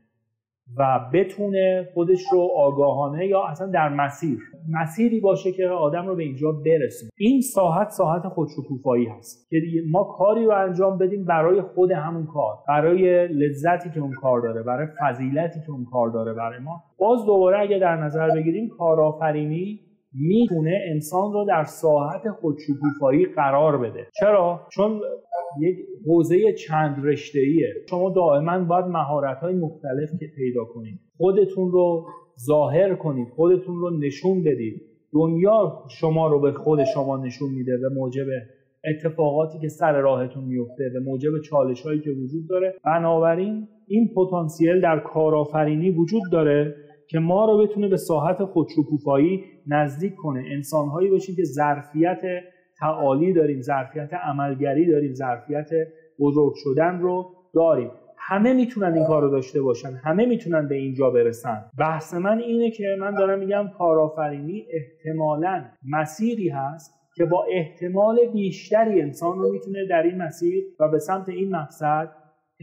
و بتونه خودش رو آگاهانه یا اصلا در مسیر مسیری باشه که آدم رو به اینجا برسونه. این ساحت ساحت خودشکوفایی هست که ما کاری رو انجام بدیم برای خود همون کار برای لذتی که اون کار داره برای فضیلتی که اون کار داره برای ما. باز دوباره اگه در نظر بگیریم کارآفرینی می‌تونه انسان رو در ساحت خودشکوفایی قرار بده. چرا؟ چون یک حوزه چند رشته ایه شما دائما باید مهارت های مختلف که پیدا کنید. خودتون رو ظاهر کنید. خودتون رو نشون بدید. دنیا شما رو به خود شما نشون میده به موجب اتفاقاتی که سر راهتون میفته به موجب چالش هایی که وجود داره. بنابراین این پتانسیل در کارآفرینی وجود داره که ما رو بتونه به ساحت خودشکوفایی نزدیک کنه. انسانهایی باشیم که ظرفیت تعالی داریم ظرفیت عملگری داریم ظرفیت بزرگ شدن رو داریم. همه می‌تونن این کار رو داشته باشن همه می‌تونن به اینجا برسن. بحث من اینه که من دارم میگم کارآفرینی احتمالا مسیری هست که با احتمال بیشتری انسان رو می‌تونه در این مسیر و به سمت این مقصد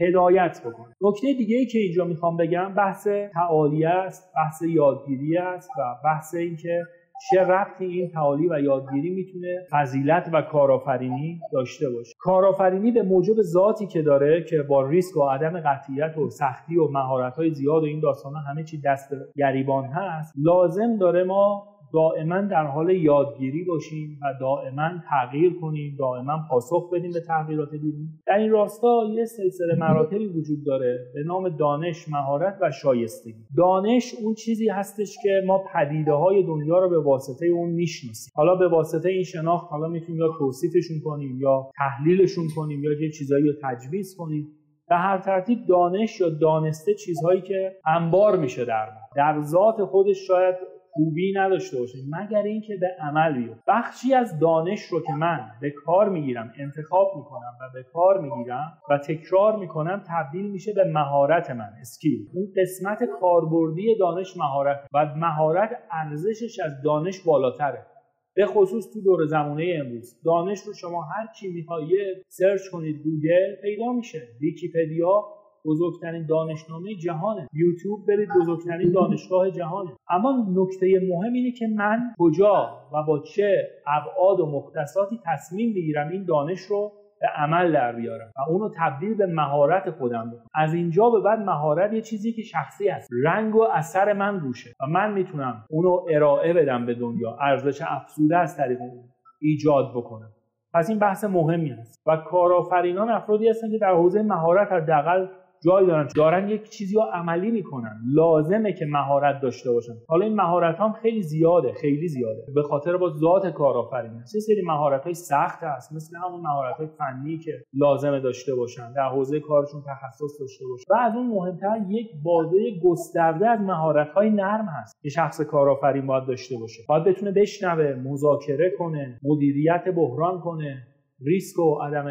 هدایت بکنه. نکته دیگه ای که اینجا می‌خوام بگم بحث تعالی است بحث یادگیری است و بحث اینکه چه ربطی این تعالی و یادگیری می‌تونه فضیلت و کارآفرینی داشته باشه؟ کارآفرینی به موجب ذاتی که داره که با ریسک و عدم قطعیت و سختی و مهارت زیاد و این داستان همه چی دست گریبان هست لازم داره ما دائما در حال یادگیری باشیم و دائما تغییر کنیم دائما پاسخ بدیم به تغییرات بیرون در این راستا یه سلسله مراتبی وجود داره به نام دانش مهارت و شایستگی. دانش اون چیزی هستش که ما پدیده های دنیا رو به واسطه اون می‌شناسیم. حالا به واسطه این شناخت حالا می‌تونیم یا توصیفشون کنیم یا تحلیلشون کنیم یا یه چیزایی رو تجویز کنیم. به هر ترتیب دانش یا دانسته چیزهایی که انبار میشه در در ذات خودش شاید خوبی نداشته باشه مگر اینکه به عمل بیفته بخشی از دانش رو که من به کار می‌گیرم انتخاب می‌کنم و به کار می‌گیرم و تکرار می‌کنم تبدیل میشه به مهارت من اسکیل. اون قسمت کاربردی دانش مهارت. و مهارت ارزشش از دانش بالاتره. به خصوص تو دور زمانه امروز. دانش رو شما هر چی می‌خواید search کنید گوگل پیدا میشه. ویکیپدیا بزرگترین دانشنامه جهانه. یوتیوب برید بزرگترین دانشگاه جهانه. اما نکته مهم اینه که من کجا و با چه ابعاد و مختصاتی تصمیم بگیرم این دانش رو به عمل در بیارم و اونو تبدیل به مهارت خودم بکنم. از اینجا به بعد مهارت یه چیزی که شخصی هست. رنگ و اثر من روشه و من می‌تونم اونو ارائه بدم به دنیا. ارزش افزوده از طریق اون ایجاد بکنم. پس این بحث مهمی هست و کارآفرینان افرادی هستن که در حوزه مهارت حداقل جای دارن. دارن یک چیزی رو عملی می‌کنن. لازمه که مهارت داشته باشن. حالا این مهارت هم خیلی زیاده خیلی زیاده. به خاطر با ذات کارآفرینی چه سری مهارت های سخت هست؟ مثل همون مهارت های فنی که لازمه داشته باشن. در حوزه کارشون تخصص داشته باشن. و از اون مهمتر یک بازه گسترده از مهارت های نرم هست که شخص کارآفرین باید داشته باشه. باید بتونه بشنوه مذاکره کنه مدیریت بحران کنه. ریسک و عدم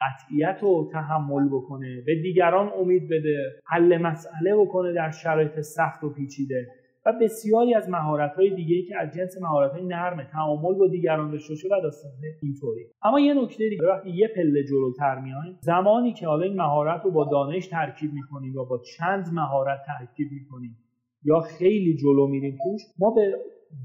قطعیت رو تحمل بکنه به دیگران امید بده حل مسئله بکنه در شرایط سخت و پیچیده. و بسیاری از مهارت های دیگه که از جنس مهارت های نرم تعامل با دیگران داشته باشه و داستان اینطوری. اما یه نکته دیگه وقتی یه پله جلوتر میایم زمانی که حالا این مهارت رو با دانش ترکیب می‌کنیم یا با چند مهارت ترکیب می‌کنیم یا خیلی جلو میریم توش ما به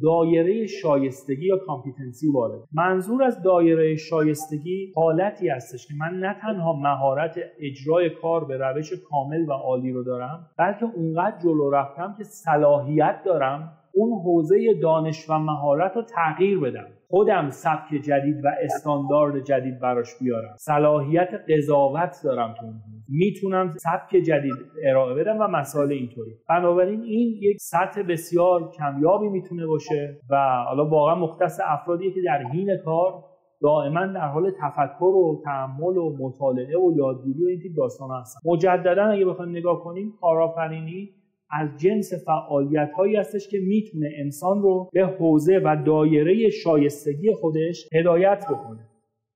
دایره شایستگی یا competency وارد. منظور از دایره شایستگی حالتی هستش که من نه تنها مهارت اجرای کار به روش کامل و عالی رو دارم بلکه اونقدر جلو رفتم که صلاحیت دارم اون حوزه دانش و مهارت رو تغییر بدم. خودم سبک جدید و استاندارد جدید براش بیارم. صلاحیت قضاوت دارم تو می‌تونم سبک جدید ارائه بدم و مسائل اینطوری. بنابراین این یک سطح بسیار کمیابی می‌تونه باشه و حالا واقعا مختص افرادیه که در حین کار دائما در حال تفکر و تحمل و مطالعه و یادگیری و این تیپ داستان هستن. مجددا اگه بخوایم نگاه کنیم کارآفرینی از جنس فعالیت هایی هستش که می‌تونه انسان رو به حوزه و دایره شایستگی خودش هدایت بکنه.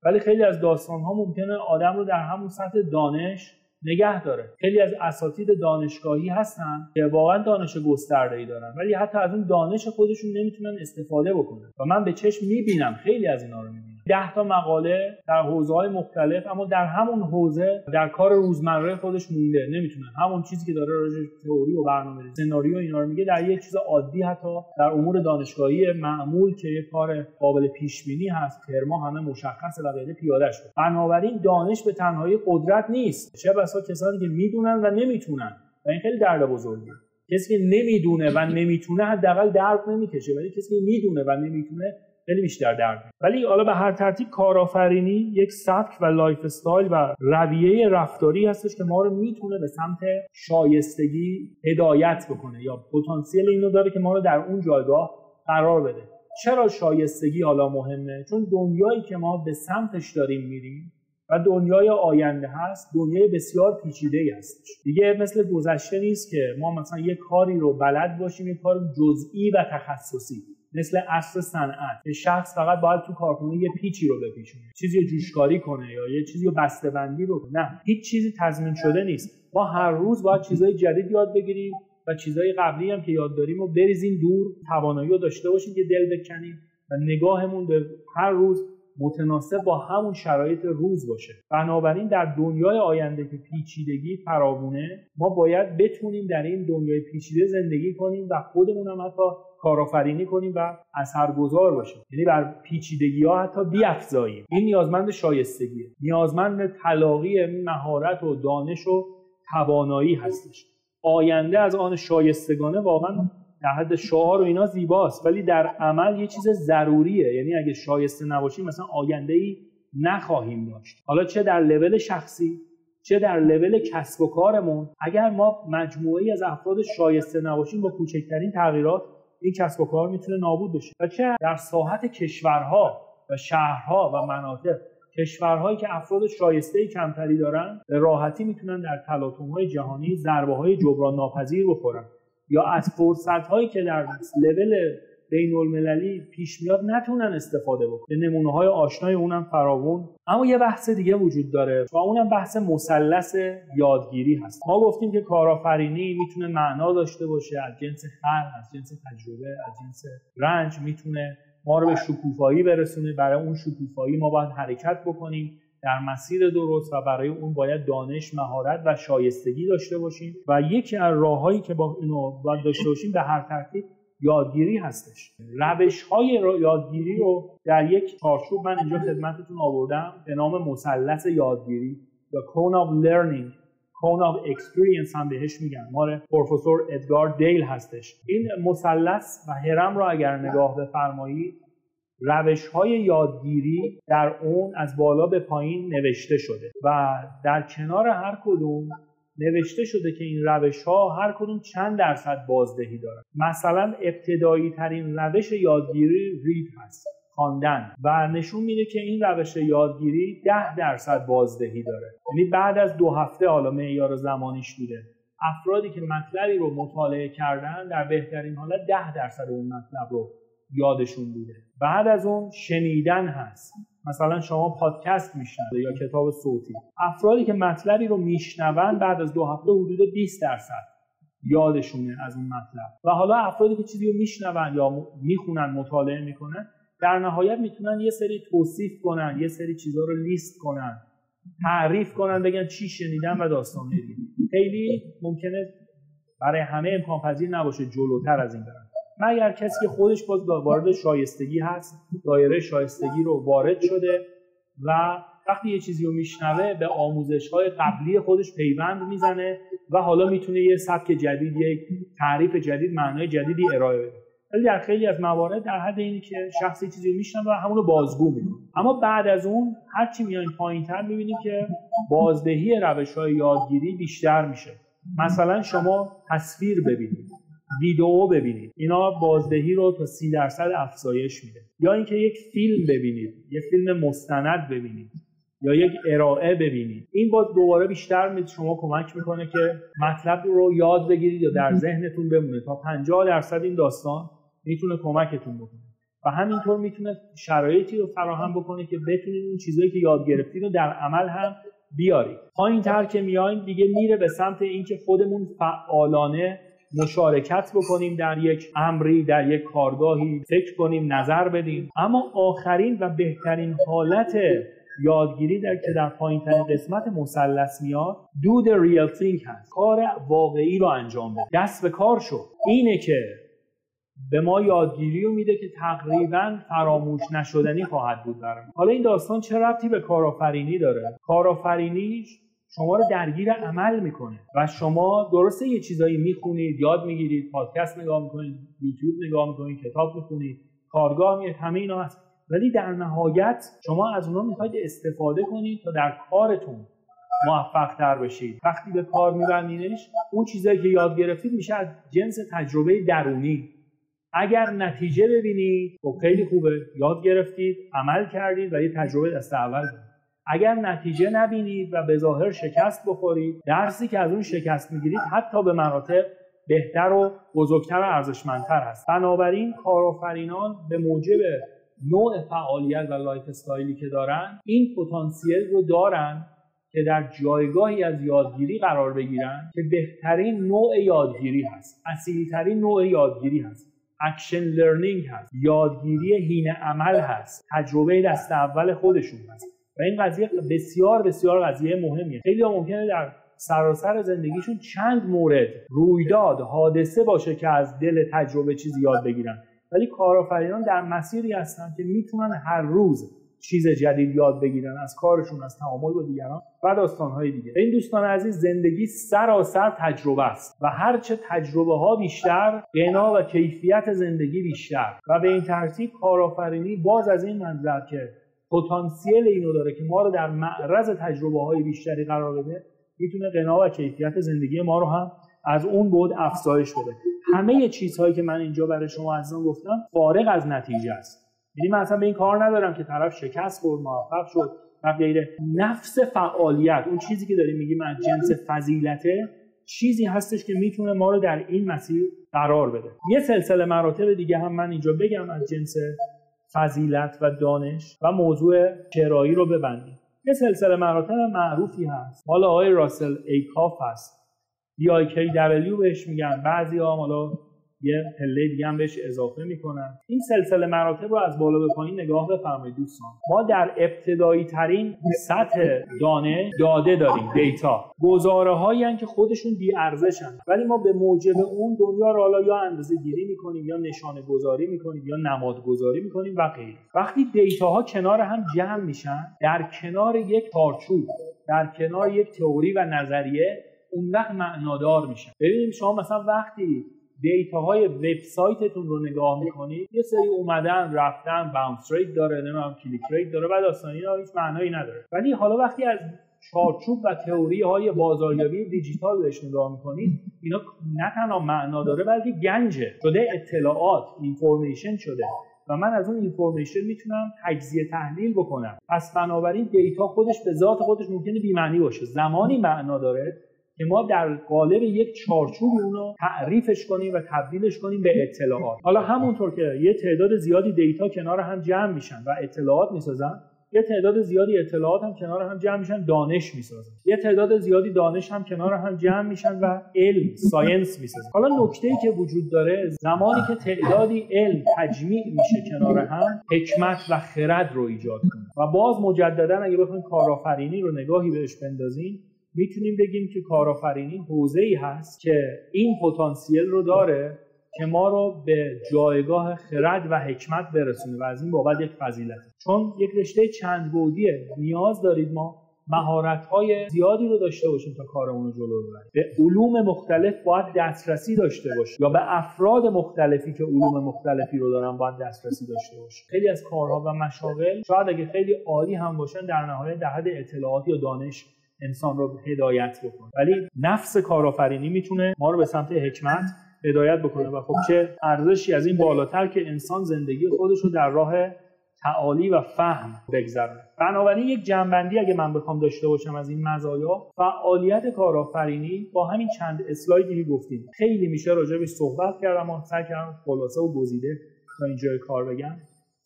ولی خیلی از داستان ها ممکنه آدم رو در همون سطح دانش نگه داره. خیلی از اساتید دانشگاهی هستن که واقعا دانش گسترده ای دارن ولی حتی از اون دانش خودشون نمی‌تونن استفاده بکنن. و من به چشم می‌بینم خیلی از اینا رو می‌بینم. ده تا مقاله در حوزه های مختلف اما در همون حوزه در کار روزمره خودش مونده. نمی‌تونه همون چیزی که داره راجع تئوری و برنامه سناریو اینا رو میگه. در یک چیز عادی حتی در امور دانشگاهی معمول که یک کار قابل پیش بینی هست ترما همه مشخصه و غیره پیاده شده. بنابراین دانش به تنهایی قدرت نیست. چه بسا کسانی که می‌دونن و نمی‌تونن. و این خیلی درد بزرگیه کسی که نمی‌دونه و نمی‌تونه حداقل درد نمی‌کشه ولی کسی که می‌دونه و نمی‌تونه خیلی بیشتر درد ولی حالا به هر ترتیب کارآفرینی یک سبک و lifestyle و رویه رفتاری هستش که ما رو می‌تونه به سمت شایستگی هدایت بکنه یا پتانسیل اینو داره که ما رو در اون جایگاه قرار بده. چرا شایستگی حالا مهمه؟ چون دنیایی که ما به سمتش داریم میریم و دنیای آینده هست دنیای بسیار پیچیده هستش. دیگه مثل گذشته نیست که ما مثلا یه کاری رو بلد باشیم یه کار جزئی و تخصصی. مثل اصل صنعت. که شخص فقط باید تو کارخونه یه پیچی رو بپیچونه. چیزی رو جوشکاری کنه یا یه چیزی رو بسته‌بندی رو نه هیچ چیزی تضمین شده نیست. ما هر روز باید چیزهای جدید یاد بگیریم و چیزهای قبلی هم که یاد داریم و بریزیم دور. توانایی رو داشته باشیم که دل بکنیم و نگاهمون به هر روز متناسب با همون شرایط روز باشه. بنابراین در دنیای آینده که پیچیدگی فراوونه ما باید بتونیم در این دنیای پیچیده زندگی کنیم و خودمون هم حتی کارآفرینی کنیم و اثرگذار باشیم. یعنی بر پیچیدگی ها حتی بیافزاییم. این نیازمند شایستگیه. نیازمند تلاقی مهارت و دانش و توانایی هستش. آینده از آن شایستگانه واقعا در حد شعار و اینا زیباست ولی در عمل یه چیز ضروریه. یعنی اگه شایسته نباشیم مثلا آینده ای نخواهیم داشت. حالا چه در لول شخصی چه در لول کسب و کارمون اگر ما مجموعه از افراد شایسته نباشیم با کوچکترین تغییرات این کسب و کار می‌تونه نابود بشه. و چه در ساحت کشورها و شهرها و مناطق کشورهایی که افراد شایسته کمتری دارن به راحتی می‌تونن در تلاطم‌های جهانی ضربه های جبران ناپذیر بخورن. یا از فرصت هایی که در لول بین المللی پیش میاد نتونن استفاده بکنن. نمونه های آشنای اونم فراوون. اما یه بحث دیگه وجود داره و اونم بحث مثلث یادگیری هست. ما گفتیم که کارآفرینی می‌تونه معنا داشته باشه از جنس خر از جنس تجربه از جنس رنج می‌تونه ما رو به شکوفایی برسونه. برای اون شکوفایی ما باید حرکت بکنیم. در مسیر درست و برای اون باید دانش مهارت و شایستگی داشته باشیم و یکی از راههایی که با اینو باید داشته باشیم به هر ترتیب یادگیری هستش. روش های یادگیری رو در یک چارچوب من اینجا خدمتتون آوردم به نام مثلث یادگیری یا cone of learning cone of experience هم بهش میگن. مال پروفسور ادگار دیل هستش. این مثلث و هرم رو اگر نگاه بفرمایید روش های یادگیری در اون از بالا به پایین نوشته شده و در کنار هر کدوم نوشته شده که این روش ها هر کدوم چند درصد بازدهی دارن. مثلا ابتدایی ترین روش یادگیری رید هست خواندن. و نشون میده که این روش یادگیری ده درصد بازدهی داره. یعنی بعد از دو هفته حالا معیار زمانیش بوده. افرادی که مطلبی رو مطالعه کردن در بهترین حالت ده درصد اون مطلب رو یادشون بوده. بعد از اون شنیدن هست. مثلا شما پادکست میشنوه یا کتاب صوتی. افرادی که مطلبی رو میشنون بعد از دو هفته حدود 20 درصد یادشونه از اون مطلب. و حالا افرادی که چیزی رو میشنون یا می‌خونن مطالعه می‌کنن در نهایت می‌تونن یه سری توصیف کنن یه سری چیزها رو لیست کنن تعریف کنن بگن چی شنیدن و داستان خیلی ممکنه برای همه امکان پذیر نباشه جلوتر از این برن. مگر کسی که خودش باز وارد شایستگی هست دایره شایستگی رو وارد شده و وقتی یه چیزی رو میشنوه به آموزش های قبلی خودش پیوند می‌زنه و حالا می‌تونه یه سبک جدید یک تعریف جدید معنای جدیدی ارائه بده. ولی در خیلی از موارد در حد اینه که شخصی چیزی میشنن و همونو بازگو می‌کنه. اما بعد از اون هرچی میایم پایینتر می‌بینیم که بازدهی روش های یادگیری بیشتر میشه. مثلا شما تصویر ببینید. ویدئو ببینید. اینا بازدهی رو تا سی درصد افزایش میده. یا اینکه یک فیلم ببینید یک فیلم مستند ببینید یا یک ارائه ببینید. این باز دوباره بیشتر به شما کمک می‌کنه که مطلب رو یاد بگیرید یا در ذهنتون بمونه تا 50 درصد این داستان می‌تونه کمکتون بکنه. و همینطور می‌تونه شرایطی رو فراهم بکنه که بتونید این چیزهایی که یاد گرفتید رو در عمل هم بیارید. پایین تر که میایم دیگه میره به سمت اینکه خودمون فعالانه مشارکت بکنیم در یک امری در یک کارگاهی فکر کنیم نظر بدیم. اما آخرین و بهترین حالت یادگیری در که در پایین ترین قسمت مثلث میاد the real thing هست. کار واقعی رو انجام بده. دست به کار شو. اینه که به ما یادگیری رو میده که تقریبا فراموش نشدنی خواهد بود برام. حالا این داستان چه ربطی به کارآفرینی داره؟ کارآفرینیش شما رو درگیر عمل می‌کنه. و شما درسته یه چیزایی می‌خونید یاد می‌گیرید پادکست نگاه می‌کنید یوتیوب نگاه می‌کنید کتاب می‌خونید کارگاه میاد همه اینا هست. ولی در نهایت شما از اونها می‌خواید استفاده کنید تا در کارتون موفق تر بشید. وقتی به کار میبندینش اون چیزایی که یاد گرفتید میشه از جنس تجربه درونی. اگر نتیجه ببینید خب خیلی خوبه یاد گرفتید عمل کردید و یه تجربه دست اول اگر نتیجه نبینید و به ظاهر شکست بخورید درسی که از اون شکست می‌گیرید حتی به مراتب بهتر و بزرگتر و ارزشمندتر هست. بنابراین کارآفرینان به موجب نوع فعالیت و lifestyle ی که دارن این پتانسیل رو دارن که در جایگاهی از یادگیری قرار بگیرن که بهترین نوع یادگیری هست اصیلترین نوع یادگیری هست. action learning هست. یادگیری حین عمل هست. تجربه دست اول خودشون هست. و این قضیه بسیار بسیار قضیه مهمیه. خیلی ممکنه در سراسر زندگیشون چند مورد رویداد حادثه باشه که از دل تجربه چیزی یاد بگیرن. ولی کارآفرینان در مسیری هستن که می‌تونن هر روز چیز جدید یاد بگیرن از کارشون از تعامل با دیگران و داستانهای دیگه. این دوستان عزیز زندگی سراسر تجربه است و هرچه تجربه ها بیشتر غنا و کیفیت زندگی بیشتر. و به این ترتیب کارآفرینی باز از این منظر که پتانسیل اینو داره که ما رو در معرض تجربه های بیشتری قرار بده می‌تونه غنا و کیفیت زندگی ما رو هم از اون بود افزایش بده. همه چیزهایی که من اینجا برای شما عزیزان گفتم فارغ از نتیجه است. یعنی من اصلا به این کار ندارم که طرف شکست خورد موفق شد و غیره نفس فعالیت اون چیزی که داریم میگیم از جنس فضیلته چیزی هستش که می‌تونه ما رو در این مسیر قرار بده. یه سلسله مراتب دیگه هم من اینجا بگم از جنس فضیلت و دانش و موضوع چرایی رو ببندیم. یه سلسله مراتب معروفی هست. حالا آقای راسل ایکاف هست. دبلیو بهش میگن. بعضی ها حالا یه پله دیگه هم بهش اضافه می‌کنن. این سلسله مراتب رو از بالا به پایین نگاه بفرمایید دوستان. ما در ابتدایی ترین سطح دانه داده داریم دیتا. گزاره هایی که خودشون بی ارزشن ولی ما به موجب اون دنیا رو حالا یا اندازه گیری می‌کنیم یا نشانه گذاری می‌کنیم یا نماد گذاری می‌کنیم و غیره. وقتی دیتا ها کنار هم جمع میشن در کنار یک چارچوب در کنار یک تئوری و نظریه اون وقت معنادار میشن. ببینیم شما مثلا وقتی های وبسایتتون رو نگاه می‌کنید. یه سری اومدن رفتن bounce rate داره نمی‌دونم click rate داره بعد اصلا اینا هیچ معنایی نداره. ولی حالا وقتی از چارچوب و تئوری های بازاریابی دیجیتال بهش نگاه می‌کنید اینا نه تنها معنا داره بلکه گنجه. شده اطلاعات information شده. و من از اون information می‌تونم تجزیه تحلیل بکنم. پس بنابراین دیتا خودش به ذات خودش ممکنه بی‌معنی باشه. زمانی معنا داره که ما در قالب یک چارچوب اونو تعریفش کنیم و تبدیلش کنیم به اطلاعات. حالا همونطور که یه تعداد زیادی دیتا کنار هم جمع میشن و اطلاعات می‌سازن یه تعداد زیادی اطلاعات هم کنار هم جمع میشن دانش می‌سازن. یه تعداد زیادی دانش هم کنار هم جمع میشن و علم science می‌سازن. حالا نکته ای که وجود داره زمانی که تعدادی علم تجمیع میشه کنار هم حکمت و خرد رو ایجاد کنه. و باز مجددا اگه بخوایم کارآفرینی رو نگاهی بهش بندازیم می‌تونیم بگیم که کارآفرینی حوزه ای هست که این پتانسیل رو داره که ما رو به جایگاه خرد و حکمت برسونه و از این بابت یک فضیلت. چون یک رشته چند بودیه نیاز دارید ما مهارت های زیادی رو داشته باشیم تا کارمون رو جلو ببریم. به علوم مختلف باید دسترسی داشته باشیم یا به افراد مختلفی که علوم مختلفی رو دارن باید دسترسی داشته باشیم. خیلی از کارها و مشاغل شاید اگه خیلی عالی هم باشن در نهایت در حد اطلاعات یا دانش انسان رو هدایت بکنه. ولی نفس کارآفرینی می‌تونه ما رو به سمت حکمت هدایت بکنه. و خب چه ارزشی از این بالاتر که انسان زندگی خودش رو در راه تعالی و فهم بگذرونه. بنابراین یک جنبندی اگه من بخوام داشته باشم از این مزایا فعالیت کارآفرینی با همین چند اسلایدی که گفتیم. خیلی میشه راجع صحبت کردم و سعی کردم خلاصه و گزیده تا اینجای کار بگم.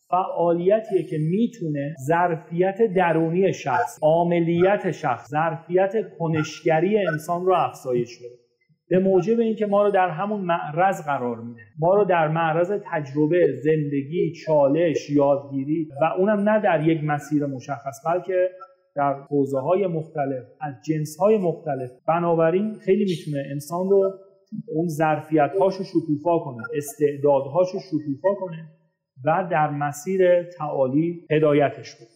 فعالیتیه که می‌تونه ظرفیت درونی شخص عاملیت شخص ظرفیت کنشگری انسان رو افزایش بده. به موجب اینکه ما رو در همون معرض قرار میده. ما رو در معرض تجربه زندگی چالش یادگیری و اونم نه در یک مسیر مشخص بلکه در حوزه های مختلف از جنس های مختلف. بنابراین خیلی می‌تونه انسان رو اون ظرفیت هاشو شکوفا کنه استعدادهاشو شکوفا کنه. و در مسیر تعالی هدایتش کنه